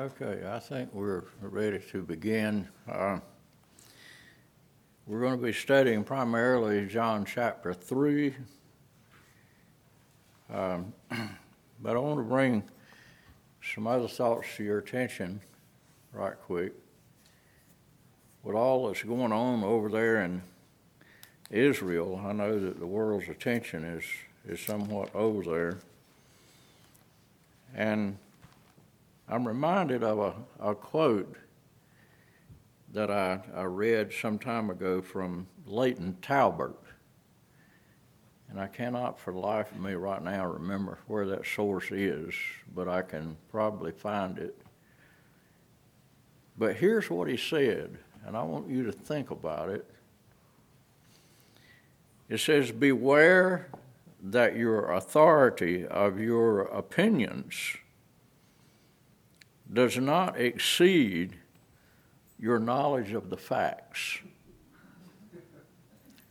Okay, I think we're ready to begin. Uh, we're going to be studying primarily John chapter 3. Um, but I want to bring some other thoughts to your attention right quick. With all that's going on over there in Israel, I know that the world's attention is, is somewhat over there. And I'm reminded of a, a quote that I, I read some time ago from Leighton Talbert. And I cannot for the life of me right now remember where that source is, but I can probably find it. But here's what he said, and I want you to think about it. It says, Beware that your authority of your opinions does not exceed your knowledge of the facts.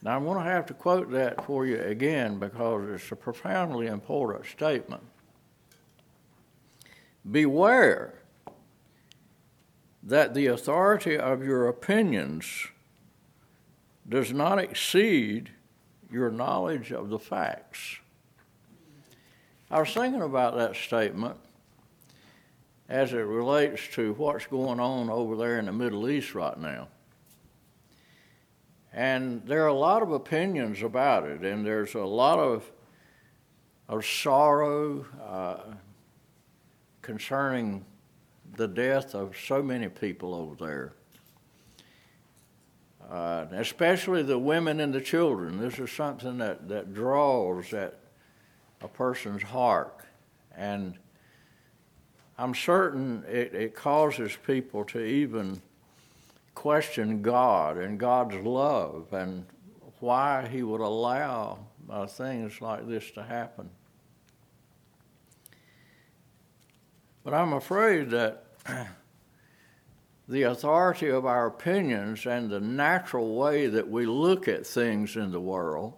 Now, I'm going to have to quote that for you again because it's a profoundly important statement. Beware that the authority of your opinions does not exceed your knowledge of the facts. I was thinking about that statement as it relates to what's going on over there in the Middle East right now. And there are a lot of opinions about it, and there's a lot of, of sorrow uh, concerning the death of so many people over there. Uh, especially the women and the children. This is something that, that draws at a person's heart. And I'm certain it, it causes people to even question God and God's love and why He would allow uh, things like this to happen. But I'm afraid that the authority of our opinions and the natural way that we look at things in the world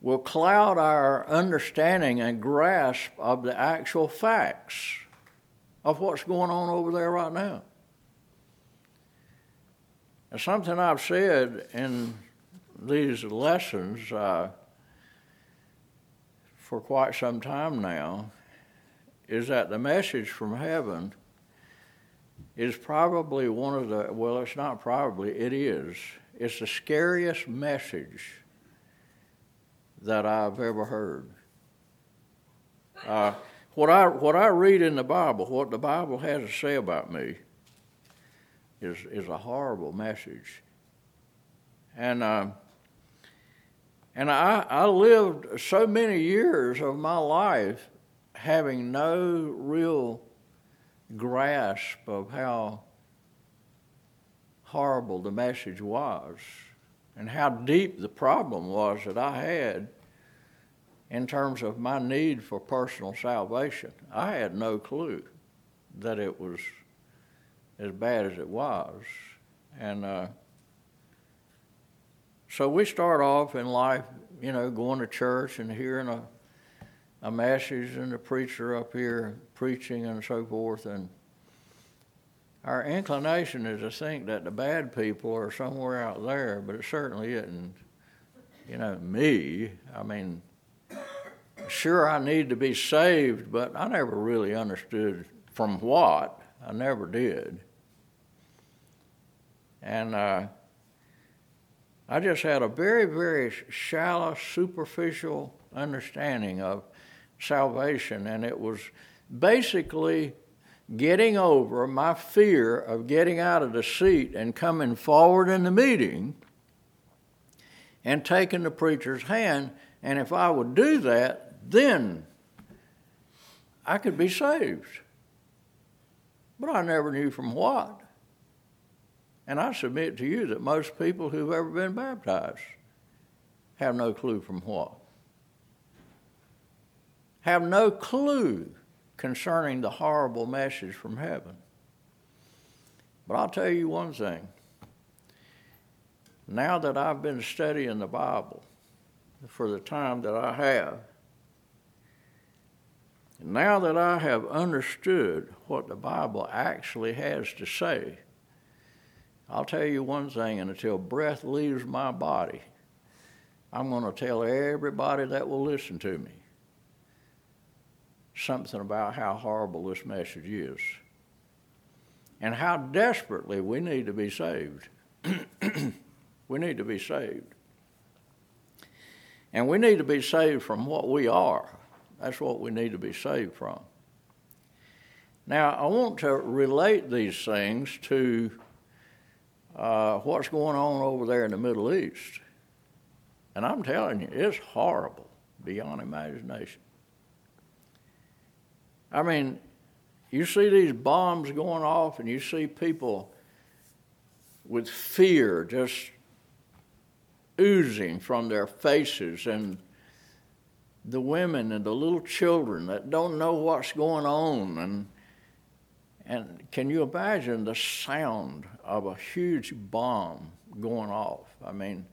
will cloud our understanding and grasp of the actual facts of what's going on over there right now. And something I've said in these lessons uh, for quite some time now is that the message from heaven is probably one of the, well, it's not probably, it is. It's the scariest message that I've ever heard. Uh, what I what I read in the Bible, what the Bible has to say about me, is is a horrible message. And uh, and I I lived so many years of my life having no real grasp of how horrible the message was and how deep the problem was that I had in terms of my need for personal salvation. I had no clue that it was as bad as it was. And uh, so we start off in life, you know, going to church and hearing a, a message and the preacher up here preaching and so forth. And our inclination is to think that the bad people are somewhere out there, but it certainly isn't, you know, me. I mean, sure, I need to be saved, but I never really understood from what. I never did. And uh, I just had a very, very shallow, superficial understanding of salvation, and it was basically getting over my fear of getting out of the seat and coming forward in the meeting and taking the preacher's hand. And if I would do that, then I could be saved. But I never knew from what. And I submit to you that most people who've ever been baptized have no clue from what. Have no clue concerning the horrible message from heaven. But I'll tell you one thing. Now that I've been studying the Bible for the time that I have, Now that I have understood what the Bible actually has to say, I'll tell you one thing, and until breath leaves my body, I'm going to tell everybody that will listen to me something about how horrible this message is and how desperately we need to be saved. we need to be saved. And we need to be saved from what we are. That's what we need to be saved from. Now, I want to relate these things to uh, what's going on over there in the Middle East. And I'm telling you, it's horrible beyond imagination. I mean, you see these bombs going off, and you see people with fear just oozing from their faces, and the women and the little children that don't know what's going on. And, and can you imagine the sound of a huge bomb going off? I mean,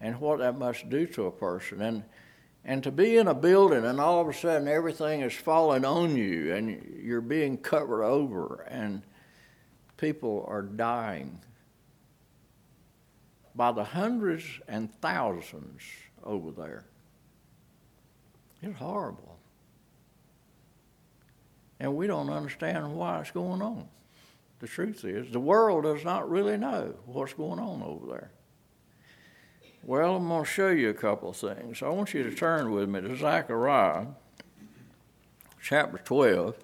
and what that must do to a person. And and to be in a building and all of a sudden everything is falling on you and you're being covered over and people are dying by the hundreds and thousands over there. It's horrible. And we don't understand why it's going on. The truth is, the world does not really know what's going on over there. Well, I'm going to show you a couple of things. I want you to turn with me to Zechariah chapter 12.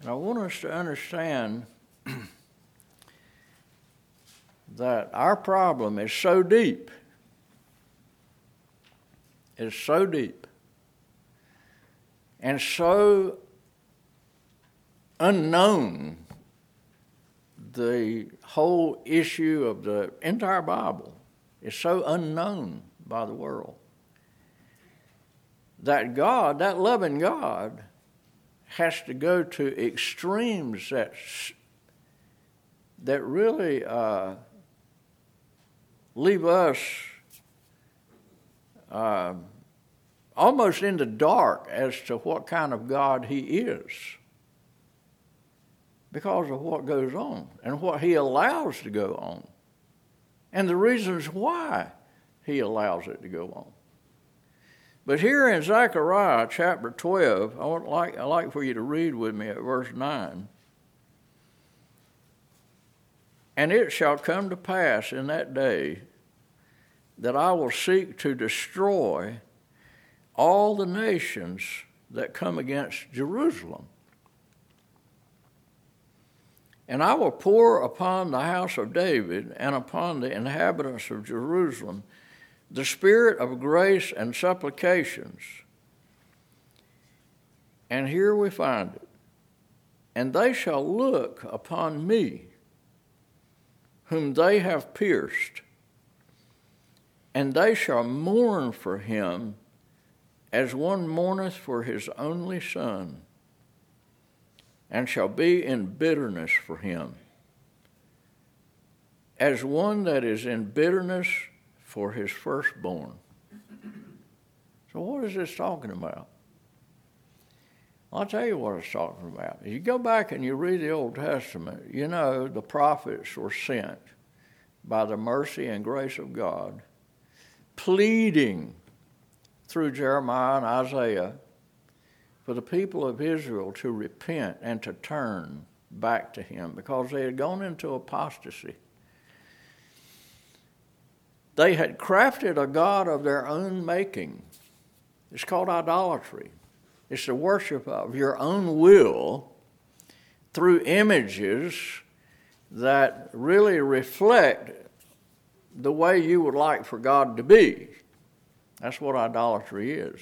And I want us to understand that our problem is so deep. It's so deep and so unknown the whole issue of the entire Bible is so unknown by the world that God, that loving God, has to go to extremes that that really uh, leave us uh, almost in the dark as to what kind of God He is because of what goes on and what he allows to go on and the reasons why he allows it to go on. But here in Zechariah chapter 12, I would like, i like for you to read with me at verse 9. And it shall come to pass in that day that I will seek to destroy all the nations that come against Jerusalem and I will pour upon the house of David and upon the inhabitants of Jerusalem the spirit of grace and supplications. And here we find it. And they shall look upon me, whom they have pierced, and they shall mourn for him as one mourneth for his only son and shall be in bitterness for him, as one that is in bitterness for his firstborn. So, what is this talking about? I'll tell you what it's talking about. If you go back and you read the Old Testament, you know the prophets were sent by the mercy and grace of God, pleading through Jeremiah and Isaiah for the people of Israel to repent and to turn back to Him because they had gone into apostasy. They had crafted a God of their own making. It's called idolatry. It's the worship of your own will through images that really reflect the way you would like for God to be. That's what idolatry is.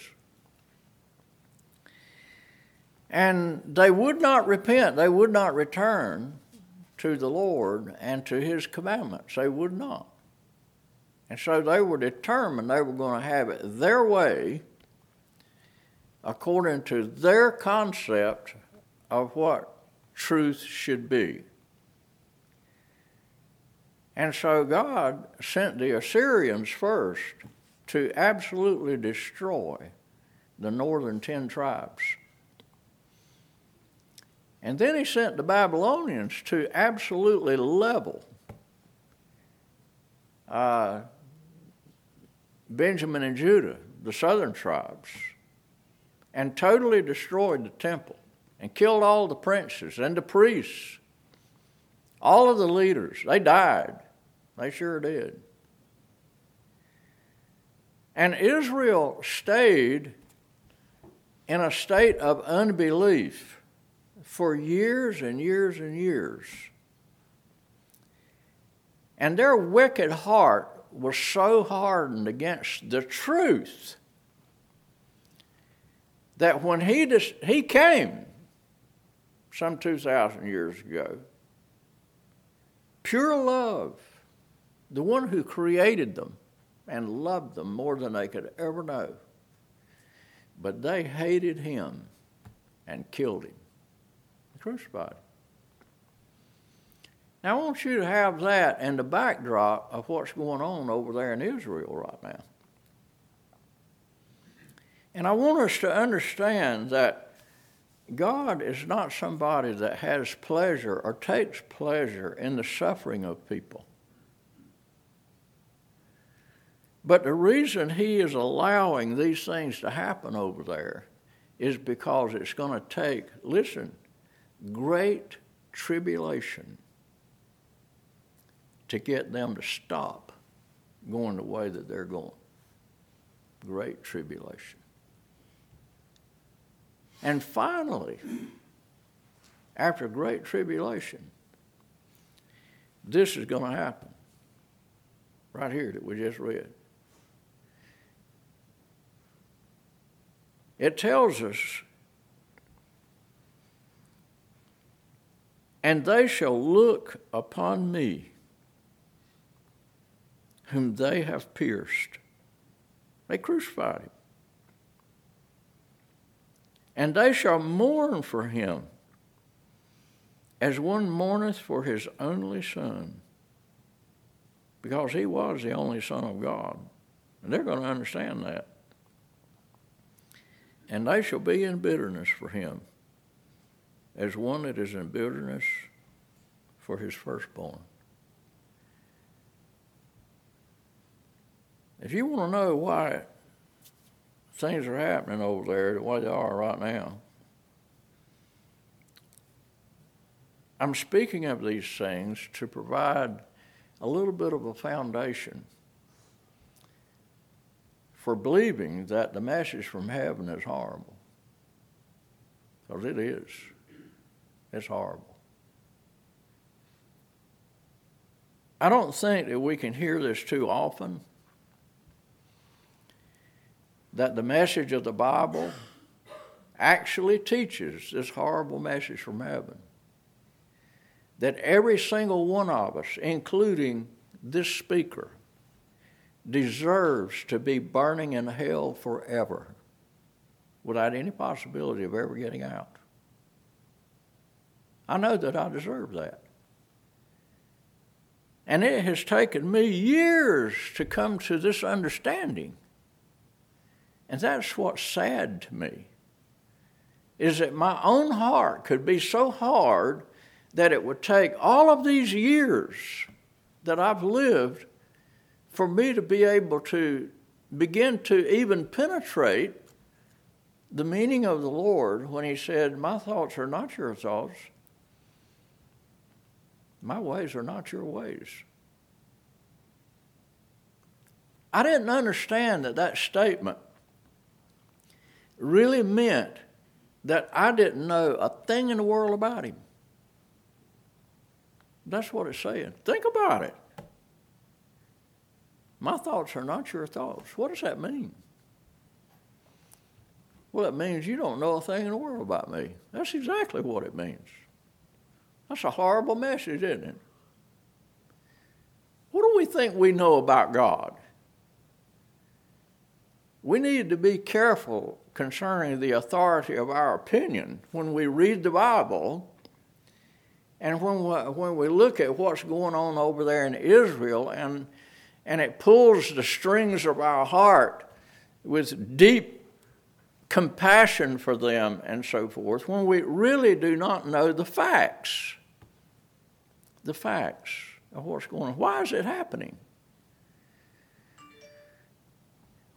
And they would not repent, they would not return to the Lord and to His commandments. They would not. And so they were determined they were going to have it their way according to their concept of what truth should be. And so God sent the Assyrians first to absolutely destroy the northern ten tribes. And then he sent the Babylonians to absolutely level uh, Benjamin and Judah, the southern tribes, and totally destroyed the temple and killed all the princes and the priests, all of the leaders. They died. They sure did. And Israel stayed in a state of unbelief for years and years and years. And their wicked heart was so hardened against the truth that when he, dis- he came some 2,000 years ago, pure love, the one who created them and loved them more than they could ever know, but they hated him and killed him, crucified. Now, I want you to have that in the backdrop of what's going on over there in Israel right now. And I want us to understand that God is not somebody that has pleasure or takes pleasure in the suffering of people. But the reason He is allowing these things to happen over there is because it's going to take, listen, great tribulation to get them to stop going the way that they're going. Great tribulation. And finally, after great tribulation, this is going to happen. Right here that we just read. It tells us, and they shall look upon me whom they have pierced. They crucified him. And they shall mourn for him as one mourneth for his only son, because he was the only Son of God. And they're going to understand that. And they shall be in bitterness for him, as one that is in bitterness for his firstborn. If you want to know why things are happening over there the way they are right now, I'm speaking of these things to provide a little bit of a foundation for believing that the message from heaven is horrible. Because it is. It's horrible. I don't think that we can hear this too often that the message of the Bible actually teaches this horrible message from heaven. That every single one of us, including this speaker, deserves to be burning in hell forever without any possibility of ever getting out. I know that I deserve that. And it has taken me years to come to this understanding and that's what's sad to me, is that my own heart could be so hard that it would take all of these years that I've lived for me to be able to begin to even penetrate the meaning of the Lord when He said, My thoughts are not your thoughts, my ways are not your ways. I didn't understand that that statement really meant that I didn't know a thing in the world about him. That's what it's saying. Think about it. My thoughts are not your thoughts. What does that mean? Well, it means you don't know a thing in the world about me. That's exactly what it means. That's a horrible message, isn't it? What do we think we know about God? We need to be careful concerning the authority of our opinion when we read the Bible And when we, when we look at what's going on over there in Israel and, and it pulls the strings of our heart with deep compassion for them and so forth, when we really do not know the facts, the facts of what's going on. Why is it happening?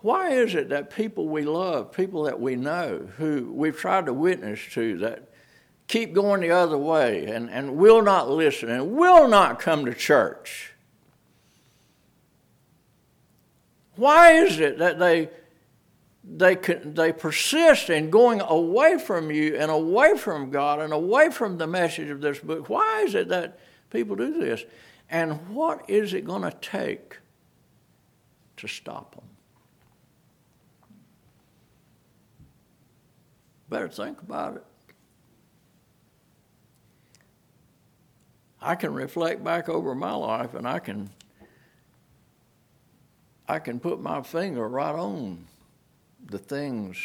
Why is it that people we love, people that we know, who we've tried to witness to, that keep going the other way and, and will not listen and will not come to church? Why is it that they, they, they persist in going away from you and away from God and away from the message of this book? Why is it that people do this? And what is it going to take to stop them? Better think about it. I can reflect back over my life and I can I can put my finger right on the things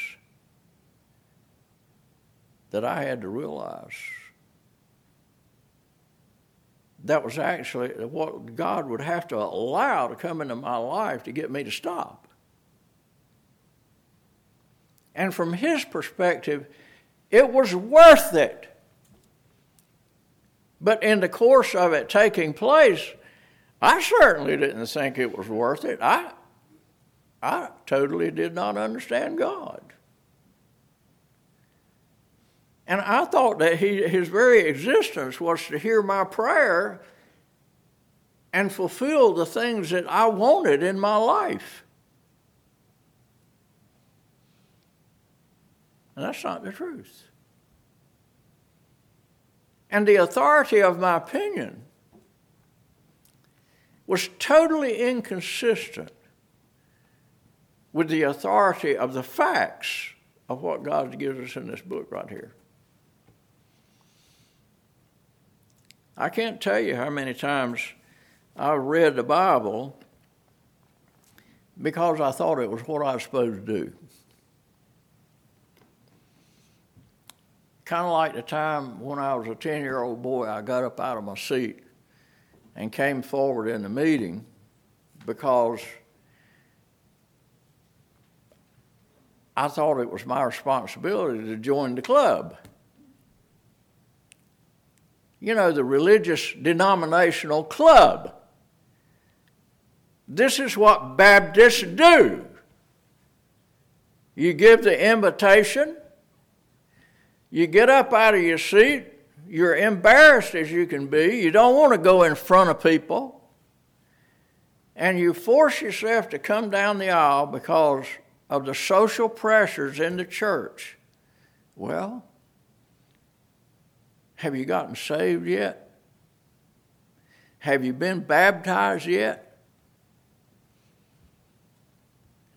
that I had to realize. That was actually what God would have to allow to come into my life to get me to stop. And from his perspective, it was worth it. But in the course of it taking place, I certainly didn't think it was worth it. I, I totally did not understand God. And I thought that he, his very existence was to hear my prayer and fulfill the things that I wanted in my life. And that's not the truth. And the authority of my opinion was totally inconsistent with the authority of the facts of what God gives us in this book right here. I can't tell you how many times I've read the Bible because I thought it was what I was supposed to do. kind of like the time when I was a 10 year old boy, I got up out of my seat and came forward in the meeting because I thought it was my responsibility to join the club. You know, the religious denominational club. This is what Baptists do. You give the invitation, you get up out of your seat, you're embarrassed as you can be, you don't want to go in front of people, and you force yourself to come down the aisle because of the social pressures in the church. Well, have you gotten saved yet? Have you been baptized yet?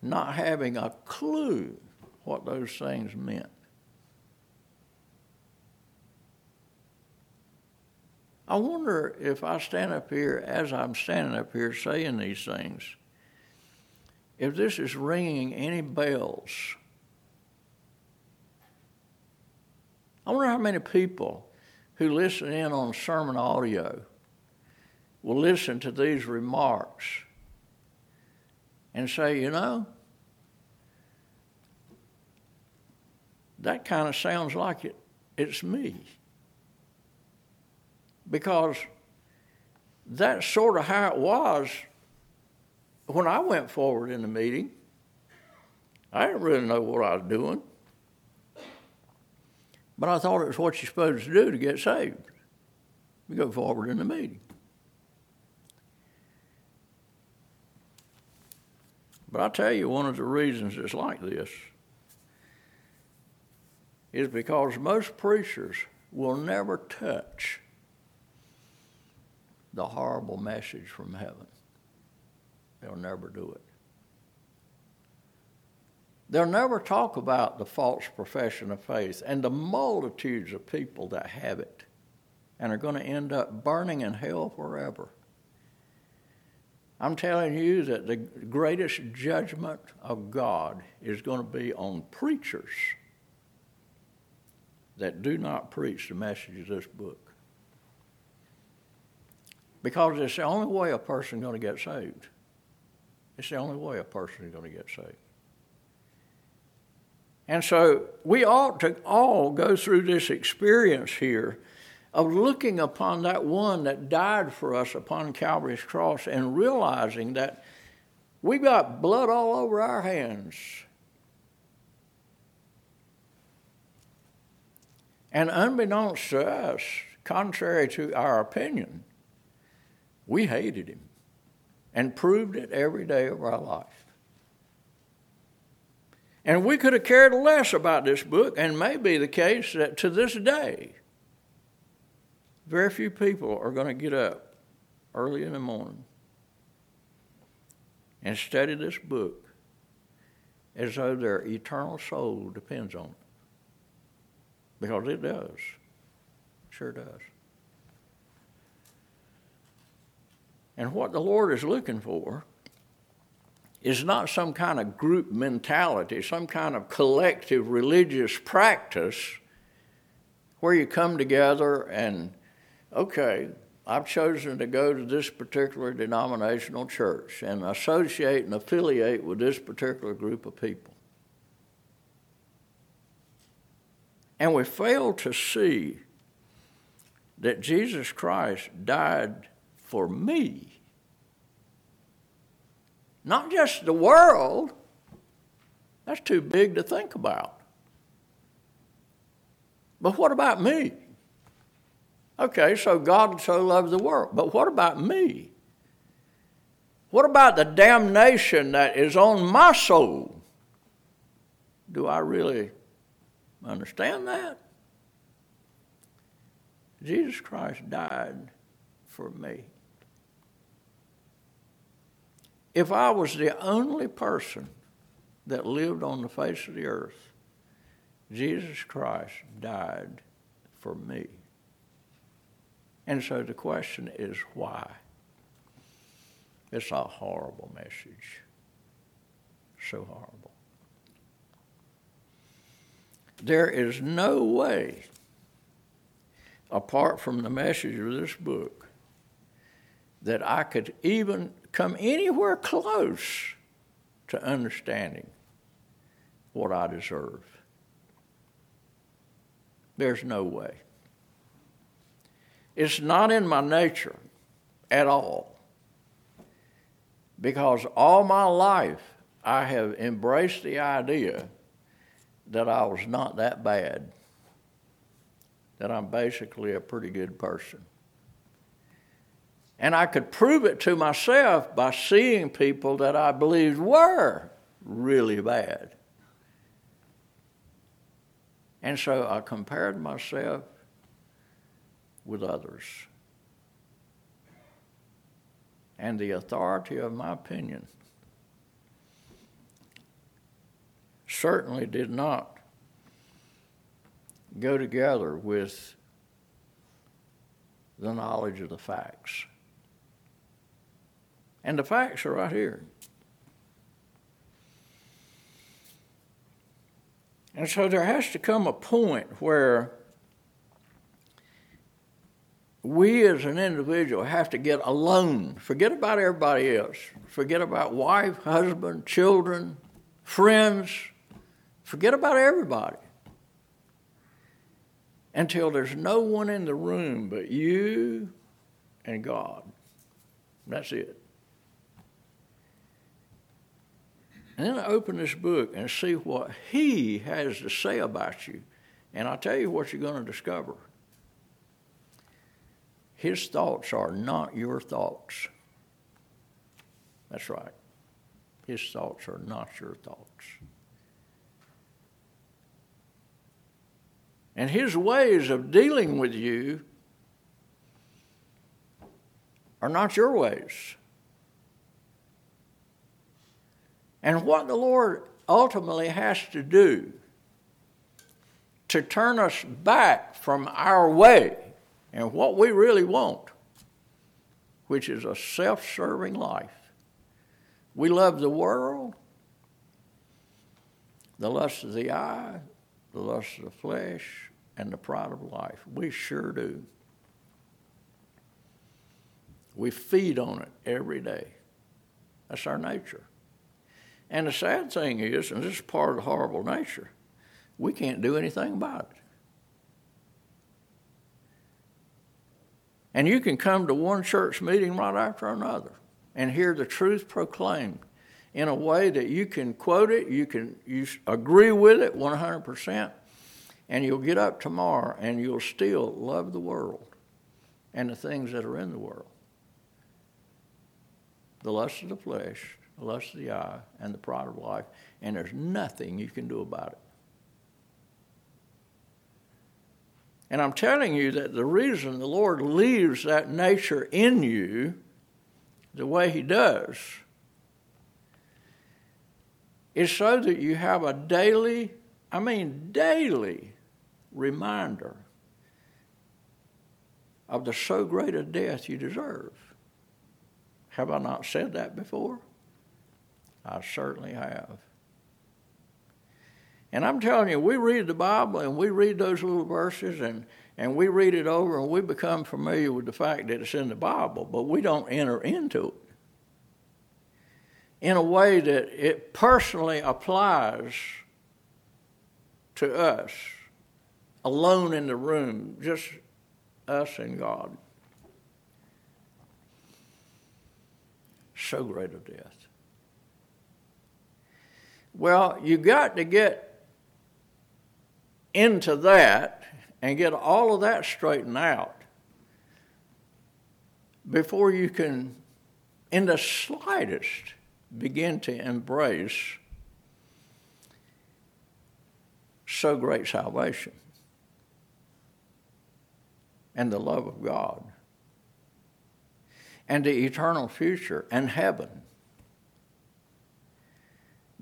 Not having a clue what those things meant. I wonder if I stand up here, as I'm standing up here saying these things, if this is ringing any bells. I wonder how many people who listen in on sermon audio will listen to these remarks and say, you know, that kind of sounds like it, it's me because that's sort of how it was when I went forward in the meeting. I didn't really know what I was doing. But I thought it was what you're supposed to do to get saved. You go forward in the meeting. But I tell you, one of the reasons it's like this is because most preachers will never touch the horrible message from heaven. They'll never do it. They'll never talk about the false profession of faith and the multitudes of people that have it and are going to end up burning in hell forever. I'm telling you that the greatest judgment of God is going to be on preachers that do not preach the message of this book. Because it's the only way a person's going to get saved. It's the only way a person is going to get saved. And so we ought to all go through this experience here of looking upon that one that died for us upon Calvary's cross and realizing that we've got blood all over our hands. And unbeknownst to us, contrary to our opinion, we hated him and proved it every day of our life. And we could have cared less about this book, and may be the case that to this day, very few people are going to get up early in the morning and study this book as though their eternal soul depends on it. Because it does. Sure does. And what the Lord is looking for is not some kind of group mentality, some kind of collective religious practice where you come together and, okay, I've chosen to go to this particular denominational church and associate and affiliate with this particular group of people. And we fail to see that Jesus Christ died for me. Not just the world, that's too big to think about. But what about me? Okay, so God so loved the world. But what about me? What about the damnation that is on my soul? Do I really understand that? Jesus Christ died for me. If I was the only person that lived on the face of the earth, Jesus Christ died for me. And so the question is why? It's a horrible message. So horrible. There is no way, apart from the message of this book, that I could even come anywhere close to understanding what I deserve. There's no way. It's not in my nature at all. Because all my life I have embraced the idea that I was not that bad, that I'm basically a pretty good person. And I could prove it to myself by seeing people that I believed were really bad. And so I compared myself with others. And the authority of my opinion certainly did not go together with the knowledge of the facts. And the facts are right here. And so there has to come a point where we as an individual have to get alone. Forget about everybody else. Forget about wife, husband, children, friends. Forget about everybody. Until there's no one in the room but you and God. That's it. And then I open this book and see what He has to say about you. And I'll tell you what you're going to discover. His thoughts are not your thoughts. That's right. His thoughts are not your thoughts. And his ways of dealing with you are not your ways. And what the Lord ultimately has to do to turn us back from our way and what we really want, which is a self serving life. We love the world, the lust of the eye, the lust of the flesh, and the pride of life. We sure do. We feed on it every day. That's our nature. And the sad thing is, and this is part of the horrible nature, we can't do anything about it. And you can come to one church meeting right after another and hear the truth proclaimed in a way that you can quote it, you can you agree with it 100%, and you'll get up tomorrow and you'll still love the world and the things that are in the world. The lust of the flesh, the lust of the eye, and the pride of life, and there's nothing you can do about it. And I'm telling you that the reason the Lord leaves that nature in you the way He does is so that you have a daily, I mean, daily reminder of the so great a death you deserve. Have I not said that before? I certainly have. And I'm telling you, we read the Bible and we read those little verses and, and we read it over and we become familiar with the fact that it's in the Bible, but we don't enter into it in a way that it personally applies to us, alone in the room, just us and God. So great a death. Well, you got to get into that and get all of that straightened out before you can, in the slightest, begin to embrace so great salvation and the love of God and the eternal future and heaven.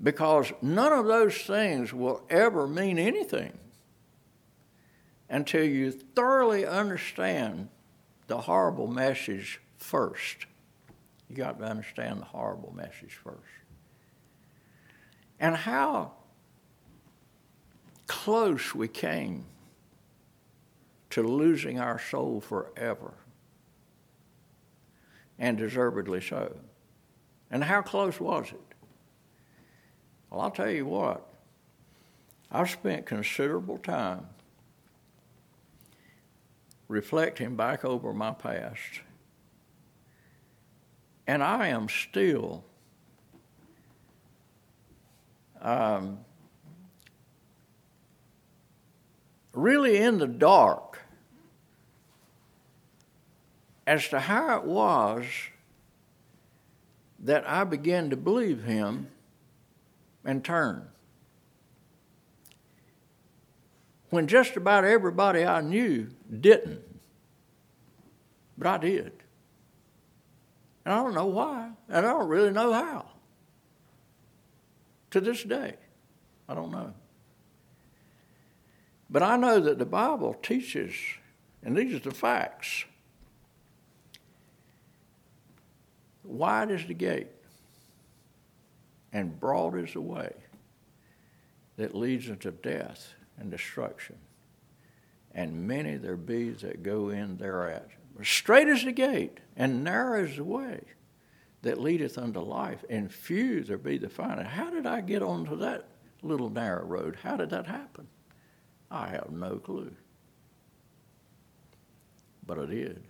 Because none of those things will ever mean anything until you thoroughly understand the horrible message first. You got to understand the horrible message first. And how close we came to losing our soul forever. And deservedly so. And how close was it? Well, I'll tell you what, I've spent considerable time reflecting back over my past. And I am still um, really in the dark as to how it was that I began to believe him and turn. When just about everybody I knew didn't. But I did. And I don't know why, and I don't really know how. To this day, I don't know. But I know that the Bible teaches, and these are the facts. Wide is the gate, and broad is the way that leads unto death and destruction. And many there be that go in thereat. Straight is the gate, and narrow is the way that leadeth unto life, and few there be that find it. How did I get onto that little narrow road? How did that happen? I have no clue. But I did.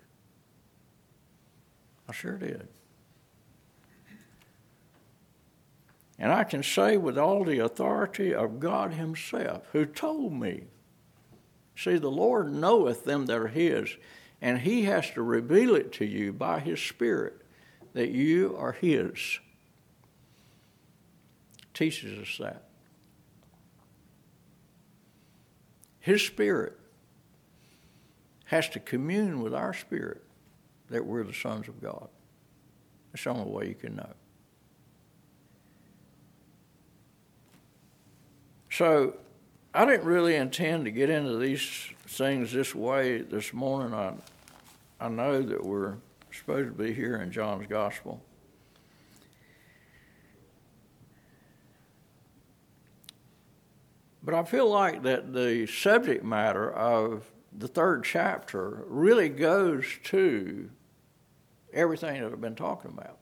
I sure did. And I can say with all the authority of God Himself, who told me, See, the Lord knoweth them that are His, and He has to reveal it to you by His Spirit that you are His. Teaches us that. His Spirit has to commune with our spirit that we're the sons of God. That's the only way you can know. So I didn't really intend to get into these things this way this morning. I, I know that we're supposed to be here in John's Gospel. But I feel like that the subject matter of the third chapter really goes to everything that I've been talking about.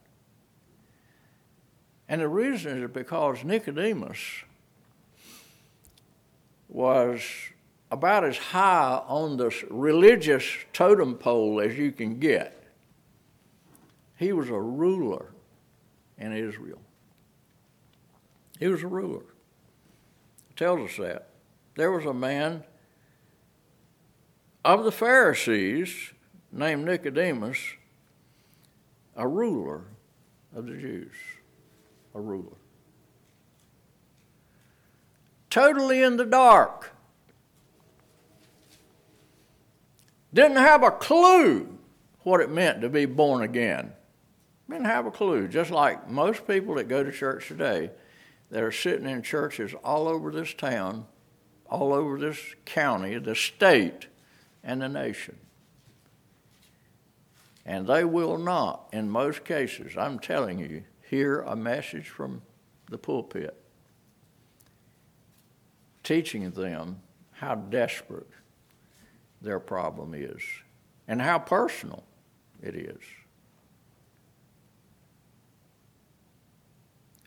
And the reason is because Nicodemus was about as high on the religious totem pole as you can get. He was a ruler in Israel. He was a ruler. It tells us that. There was a man of the Pharisees named Nicodemus, a ruler of the Jews. A ruler. Totally in the dark. Didn't have a clue what it meant to be born again. Didn't have a clue. Just like most people that go to church today that are sitting in churches all over this town, all over this county, the state, and the nation. And they will not, in most cases, I'm telling you, hear a message from the pulpit teaching them how desperate their problem is and how personal it is.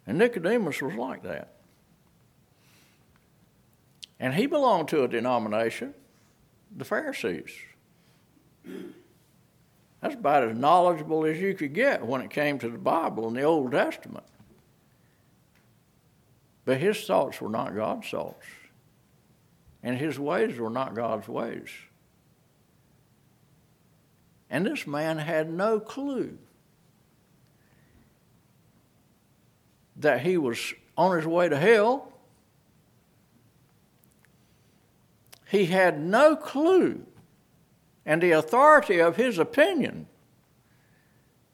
And Nicodemus was like that. And he belonged to a denomination, the Pharisees. That's about as knowledgeable as you could get when it came to the Bible and the Old Testament. But his thoughts were not God's thoughts, and his ways were not God's ways. And this man had no clue that he was on his way to hell. He had no clue and the authority of his opinion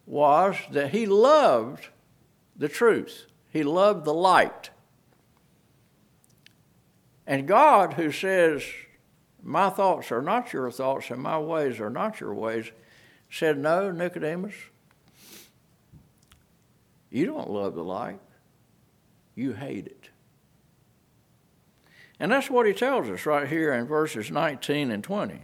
was that he loved the truth, he loved the light. And God, who says, My thoughts are not your thoughts, and my ways are not your ways, said, No, Nicodemus, you don't love the light, you hate it. And that's what he tells us right here in verses 19 and 20.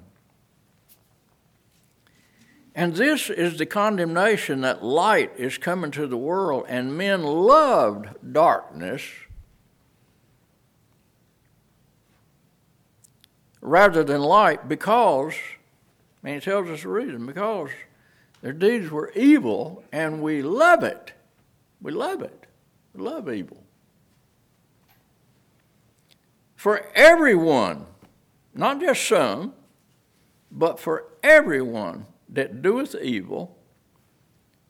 And this is the condemnation that light is coming to the world, and men loved darkness rather than light because, I mean, it tells us the reason because their deeds were evil, and we love it. We love it. We love evil. For everyone, not just some, but for everyone that doeth evil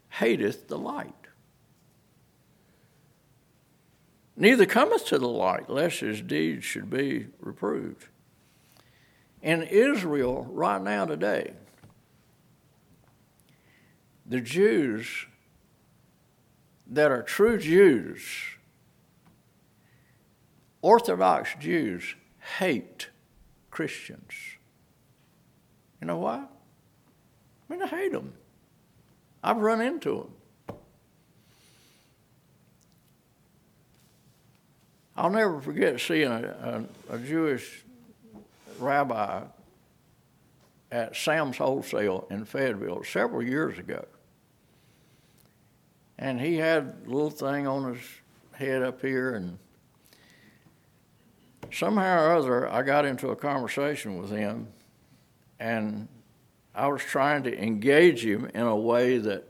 hateth the light. Neither cometh to the light, lest his deeds should be reproved. In Israel, right now, today, the Jews that are true Jews, Orthodox Jews, hate Christians. You know why? I mean, I hate them. I've run into them. I'll never forget seeing a, a, a Jewish rabbi at Sam's Wholesale in Fayetteville several years ago. And he had a little thing on his head up here, and somehow or other, I got into a conversation with him, and I was trying to engage him in a way that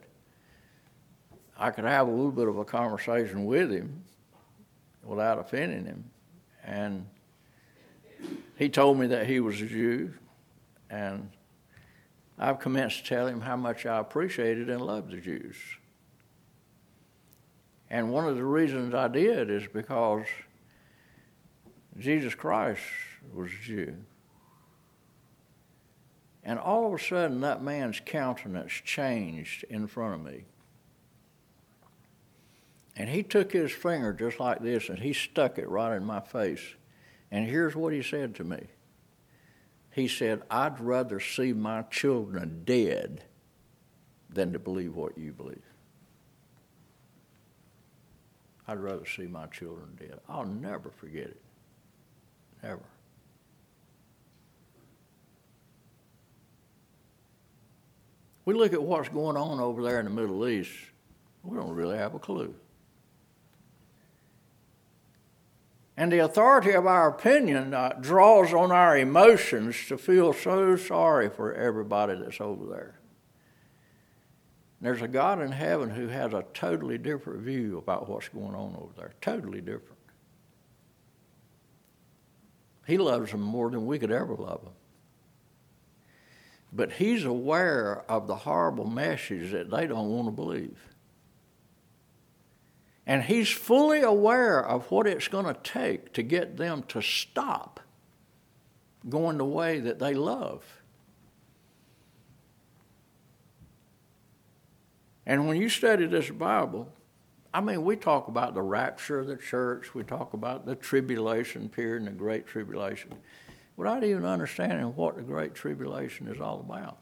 I could have a little bit of a conversation with him without offending him. And he told me that he was a Jew, and I've commenced to tell him how much I appreciated and loved the Jews. And one of the reasons I did is because Jesus Christ was a Jew. And all of a sudden, that man's countenance changed in front of me. And he took his finger just like this and he stuck it right in my face. And here's what he said to me He said, I'd rather see my children dead than to believe what you believe. I'd rather see my children dead. I'll never forget it. Never. We look at what's going on over there in the Middle East, we don't really have a clue. And the authority of our opinion uh, draws on our emotions to feel so sorry for everybody that's over there. There's a God in heaven who has a totally different view about what's going on over there. Totally different. He loves them more than we could ever love them. But he's aware of the horrible message that they don't want to believe. And he's fully aware of what it's going to take to get them to stop going the way that they love. And when you study this Bible, I mean, we talk about the rapture of the church, we talk about the tribulation period and the great tribulation, without even understanding what the great tribulation is all about.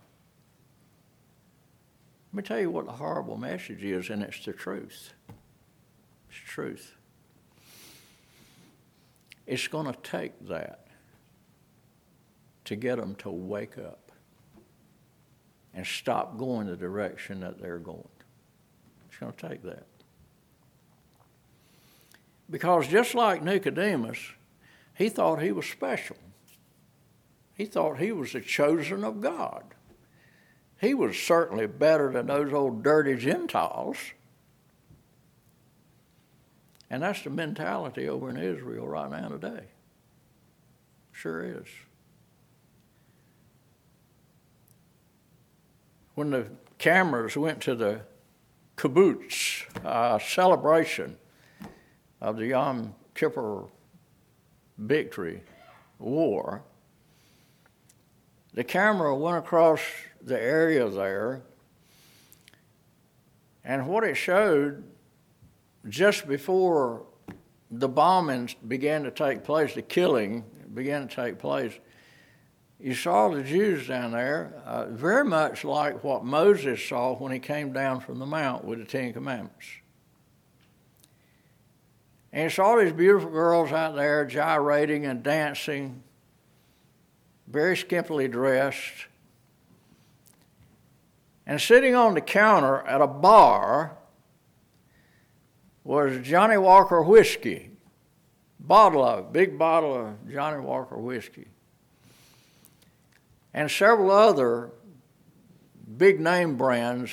Let me tell you what the horrible message is, and it's the truth. It's truth. It's going to take that to get them to wake up and stop going the direction that they're going. It's going to take that. Because just like Nicodemus, he thought he was special. He thought he was the chosen of God. He was certainly better than those old dirty Gentiles. And that's the mentality over in Israel right now today. Sure is. When the cameras went to the kibbutz uh, celebration of the Yom Kippur victory war, the camera went across the area there, and what it showed just before the bombings began to take place, the killing began to take place, you saw the Jews down there uh, very much like what Moses saw when he came down from the mount with the Ten Commandments. And you saw these beautiful girls out there gyrating and dancing, very skimpily dressed. And sitting on the counter at a bar was Johnnie Walker whiskey, bottle of, big bottle of Johnnie Walker whiskey. And several other big name brands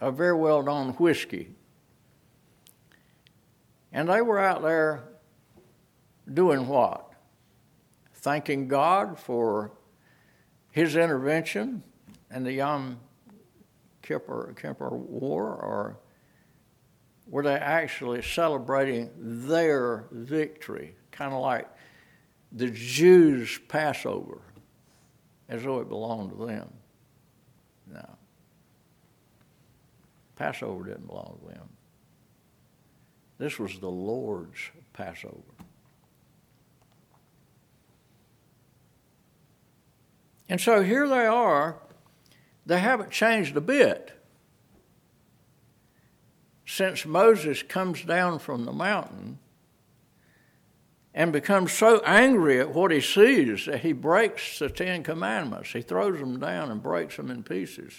of very well known whiskey. And they were out there doing what? Thanking God for His intervention in the Yom Kippur, Kippur War, or were they actually celebrating their victory, kind of like the Jews' Passover, as though it belonged to them? No. Passover didn't belong to them. This was the Lord's Passover. And so here they are. They haven't changed a bit since Moses comes down from the mountain and becomes so angry at what he sees that he breaks the Ten Commandments. He throws them down and breaks them in pieces.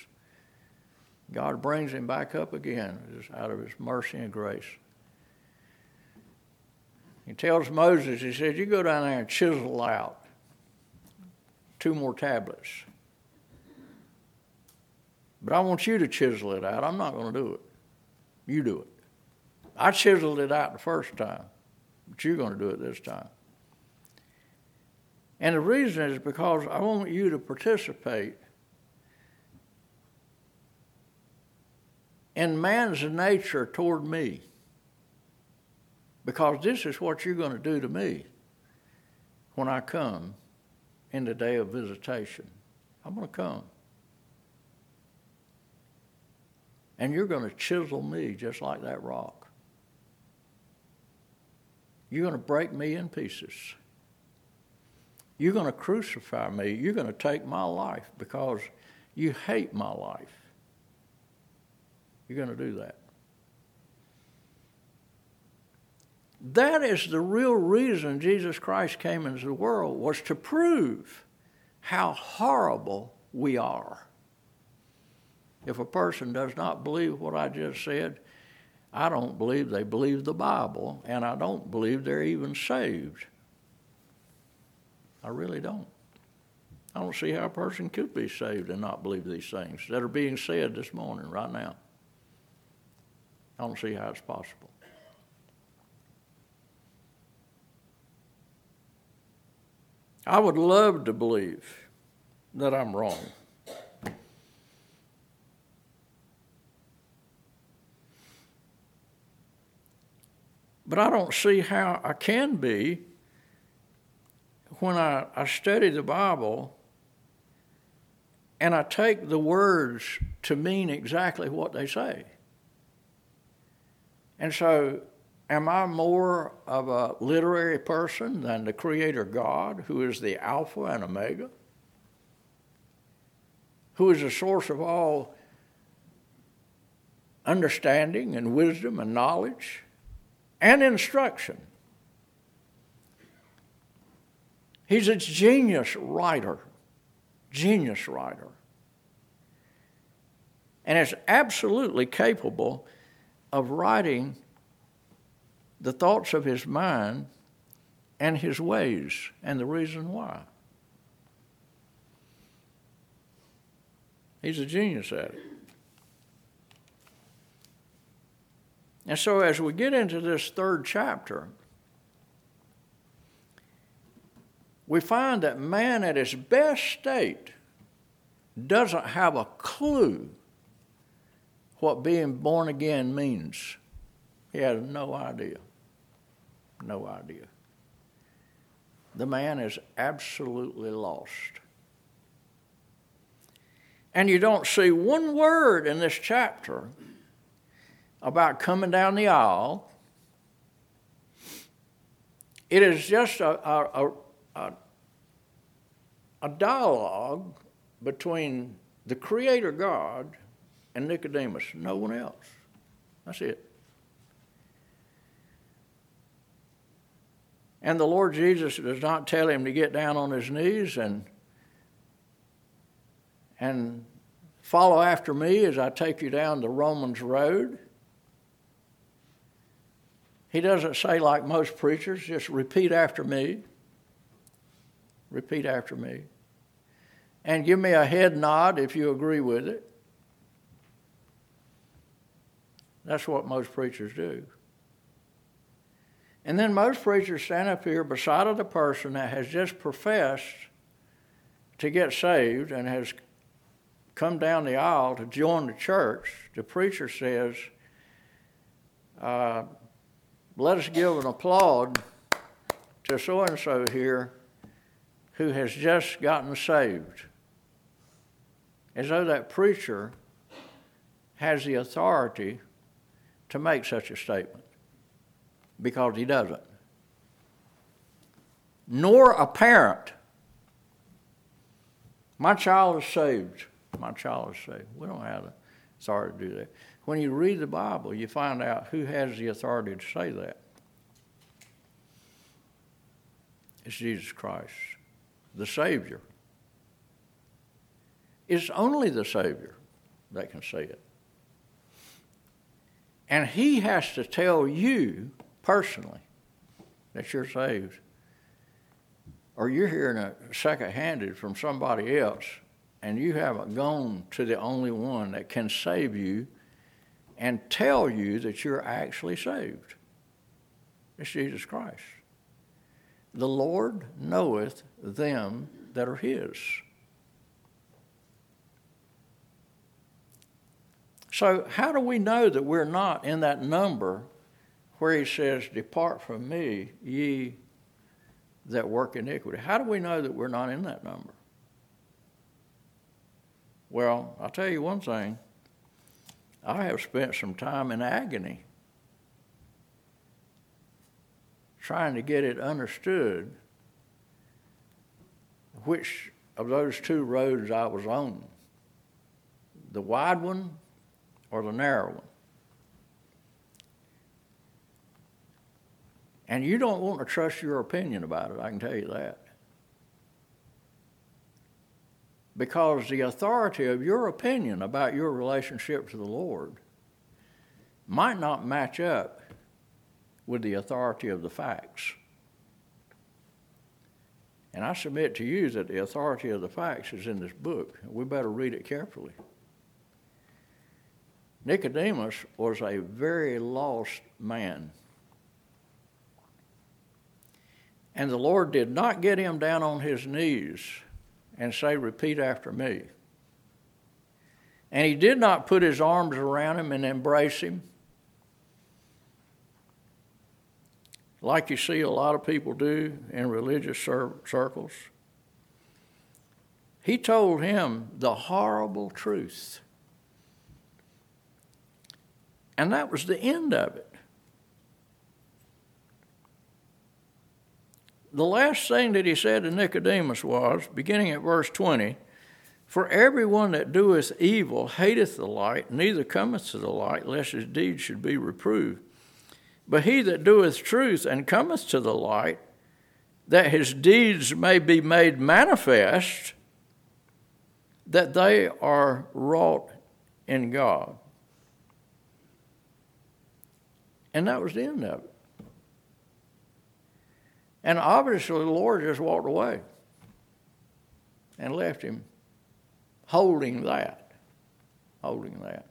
God brings him back up again out of his mercy and grace. He tells Moses, he says, You go down there and chisel out two more tablets. But I want you to chisel it out. I'm not going to do it. You do it. I chiseled it out the first time, but you're going to do it this time. And the reason is because I want you to participate in man's nature toward me because this is what you're going to do to me when I come in the day of visitation. I'm going to come. And you're going to chisel me just like that rock. You're going to break me in pieces. You're going to crucify me. You're going to take my life because you hate my life. You're going to do that. That is the real reason Jesus Christ came into the world was to prove how horrible we are. If a person does not believe what I just said, I don't believe they believe the Bible, and I don't believe they're even saved. I really don't. I don't see how a person could be saved and not believe these things that are being said this morning, right now. I don't see how it's possible. I would love to believe that I'm wrong. But I don't see how I can be when I, I study the Bible and I take the words to mean exactly what they say. And so, am I more of a literary person than the Creator God, who is the Alpha and Omega? Who is the source of all understanding and wisdom and knowledge and instruction? He's a genius writer, genius writer. And is absolutely capable of writing the thoughts of his mind and his ways and the reason why. He's a genius at it. And so, as we get into this third chapter, we find that man at his best state doesn't have a clue what being born again means. He has no idea. No idea. The man is absolutely lost. And you don't see one word in this chapter about coming down the aisle. It is just a, a, a, a dialogue between the Creator God and Nicodemus, no one else. That's it. And the Lord Jesus does not tell him to get down on his knees and, and follow after me as I take you down the Romans road. He doesn't say, like most preachers, just repeat after me. Repeat after me. And give me a head nod if you agree with it. That's what most preachers do. And then most preachers stand up here beside of the person that has just professed to get saved and has come down the aisle to join the church. The preacher says, uh, let us give an applaud to so and so here who has just gotten saved. As though that preacher has the authority to make such a statement, because he doesn't. Nor a parent. My child is saved. My child is saved. We don't have the authority to do that. When you read the Bible, you find out who has the authority to say that. It's Jesus Christ the Savior. It's only the Savior that can say it. And He has to tell you personally that you're saved. Or you're hearing it second handed from somebody else, and you haven't gone to the only one that can save you and tell you that you're actually saved. It's Jesus Christ. The Lord knoweth them that are his. So, how do we know that we're not in that number where he says, Depart from me, ye that work iniquity? How do we know that we're not in that number? Well, I'll tell you one thing I have spent some time in agony trying to get it understood which of those two roads I was on the wide one or the narrow one. And you don't want to trust your opinion about it, I can tell you that. Because the authority of your opinion about your relationship to the Lord might not match up with the authority of the facts. And I submit to you that the authority of the facts is in this book. We better read it carefully. Nicodemus was a very lost man. And the Lord did not get him down on his knees and say, Repeat after me. And he did not put his arms around him and embrace him. Like you see a lot of people do in religious circles. He told him the horrible truth. And that was the end of it. The last thing that he said to Nicodemus was, beginning at verse 20, For everyone that doeth evil hateth the light, neither cometh to the light, lest his deeds should be reproved. But he that doeth truth and cometh to the light, that his deeds may be made manifest, that they are wrought in God. And that was the end of it. And obviously, the Lord just walked away and left him holding that. Holding that.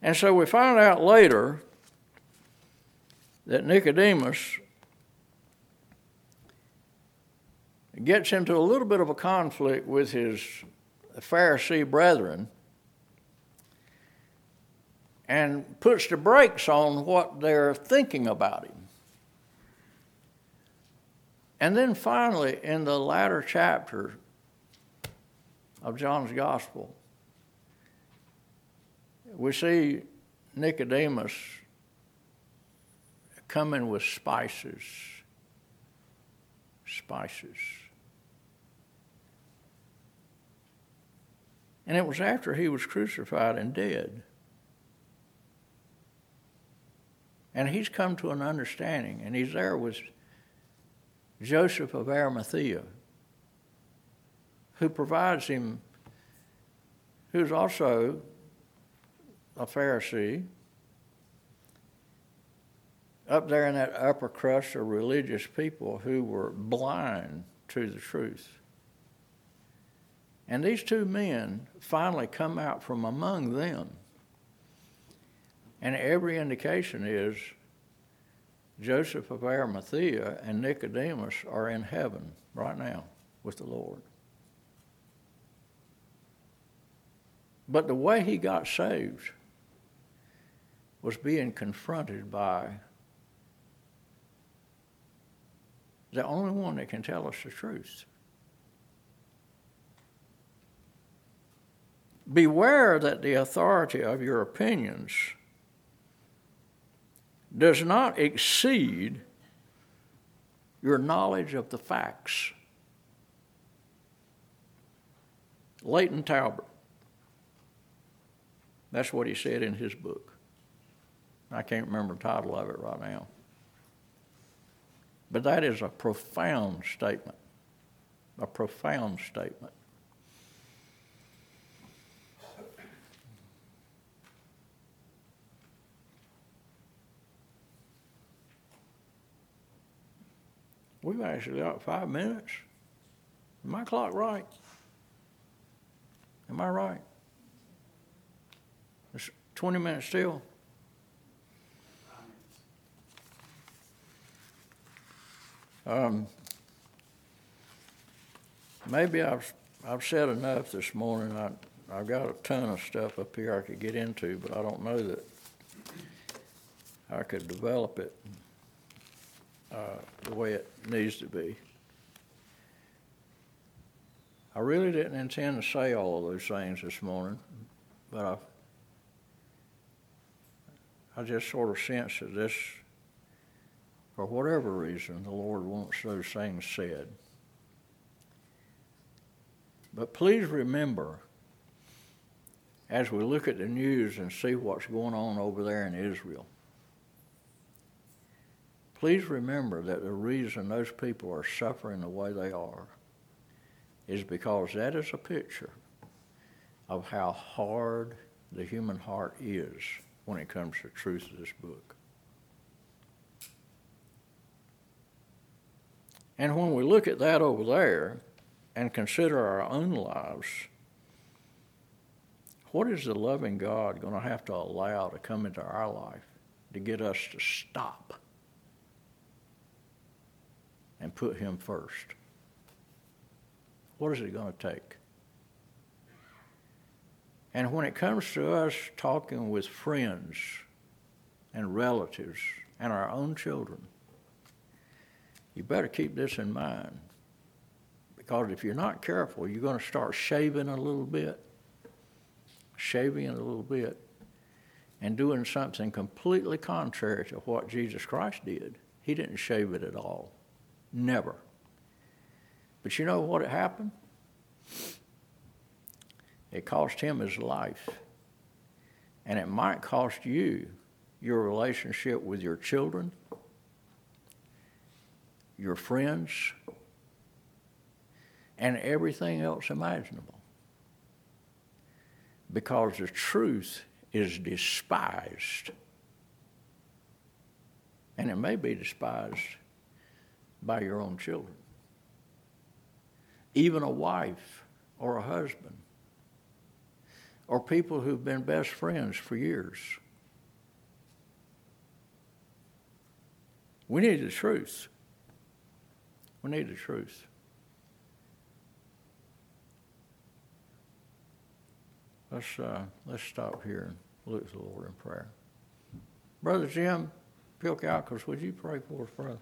And so we find out later that Nicodemus gets into a little bit of a conflict with his Pharisee brethren and puts the brakes on what they're thinking about him. And then finally, in the latter chapter of John's Gospel, we see Nicodemus coming with spices. Spices. And it was after he was crucified and dead. And he's come to an understanding, and he's there with Joseph of Arimathea, who provides him, who's also a Pharisee, up there in that upper crust of religious people who were blind to the truth. And these two men finally come out from among them. And every indication is Joseph of Arimathea and Nicodemus are in heaven right now with the Lord. But the way he got saved was being confronted by the only one that can tell us the truth. Beware that the authority of your opinions does not exceed your knowledge of the facts. Leighton Talbert. That's what he said in his book. I can't remember the title of it right now. But that is a profound statement. A profound statement. We've actually got five minutes. Is my clock right? Am I right? It's 20 minutes still. Um, maybe I've I've said enough this morning. I I've got a ton of stuff up here I could get into, but I don't know that I could develop it uh, the way it needs to be. I really didn't intend to say all of those things this morning, but I, I just sort of sense that this, for whatever reason, the Lord wants those things said. But please remember, as we look at the news and see what's going on over there in Israel, Please remember that the reason those people are suffering the way they are is because that is a picture of how hard the human heart is when it comes to truth of this book. And when we look at that over there and consider our own lives, what is the loving God going to have to allow to come into our life to get us to stop and put Him first? What is it going to take? And when it comes to us talking with friends and relatives and our own children, you better keep this in mind. Because if you're not careful, you're going to start shaving a little bit, shaving a little bit, and doing something completely contrary to what Jesus Christ did. He didn't shave it at all. Never. But you know what happened? It cost him his life. And it might cost you your relationship with your children, your friends, and everything else imaginable. Because the truth is despised. And it may be despised by your own children. Even a wife or a husband, or people who've been best friends for years. We need the truth. We need the truth. Let's, uh, let's stop here and look to the Lord in prayer. Brother Jim Pilkowkers, would you pray for us, brother?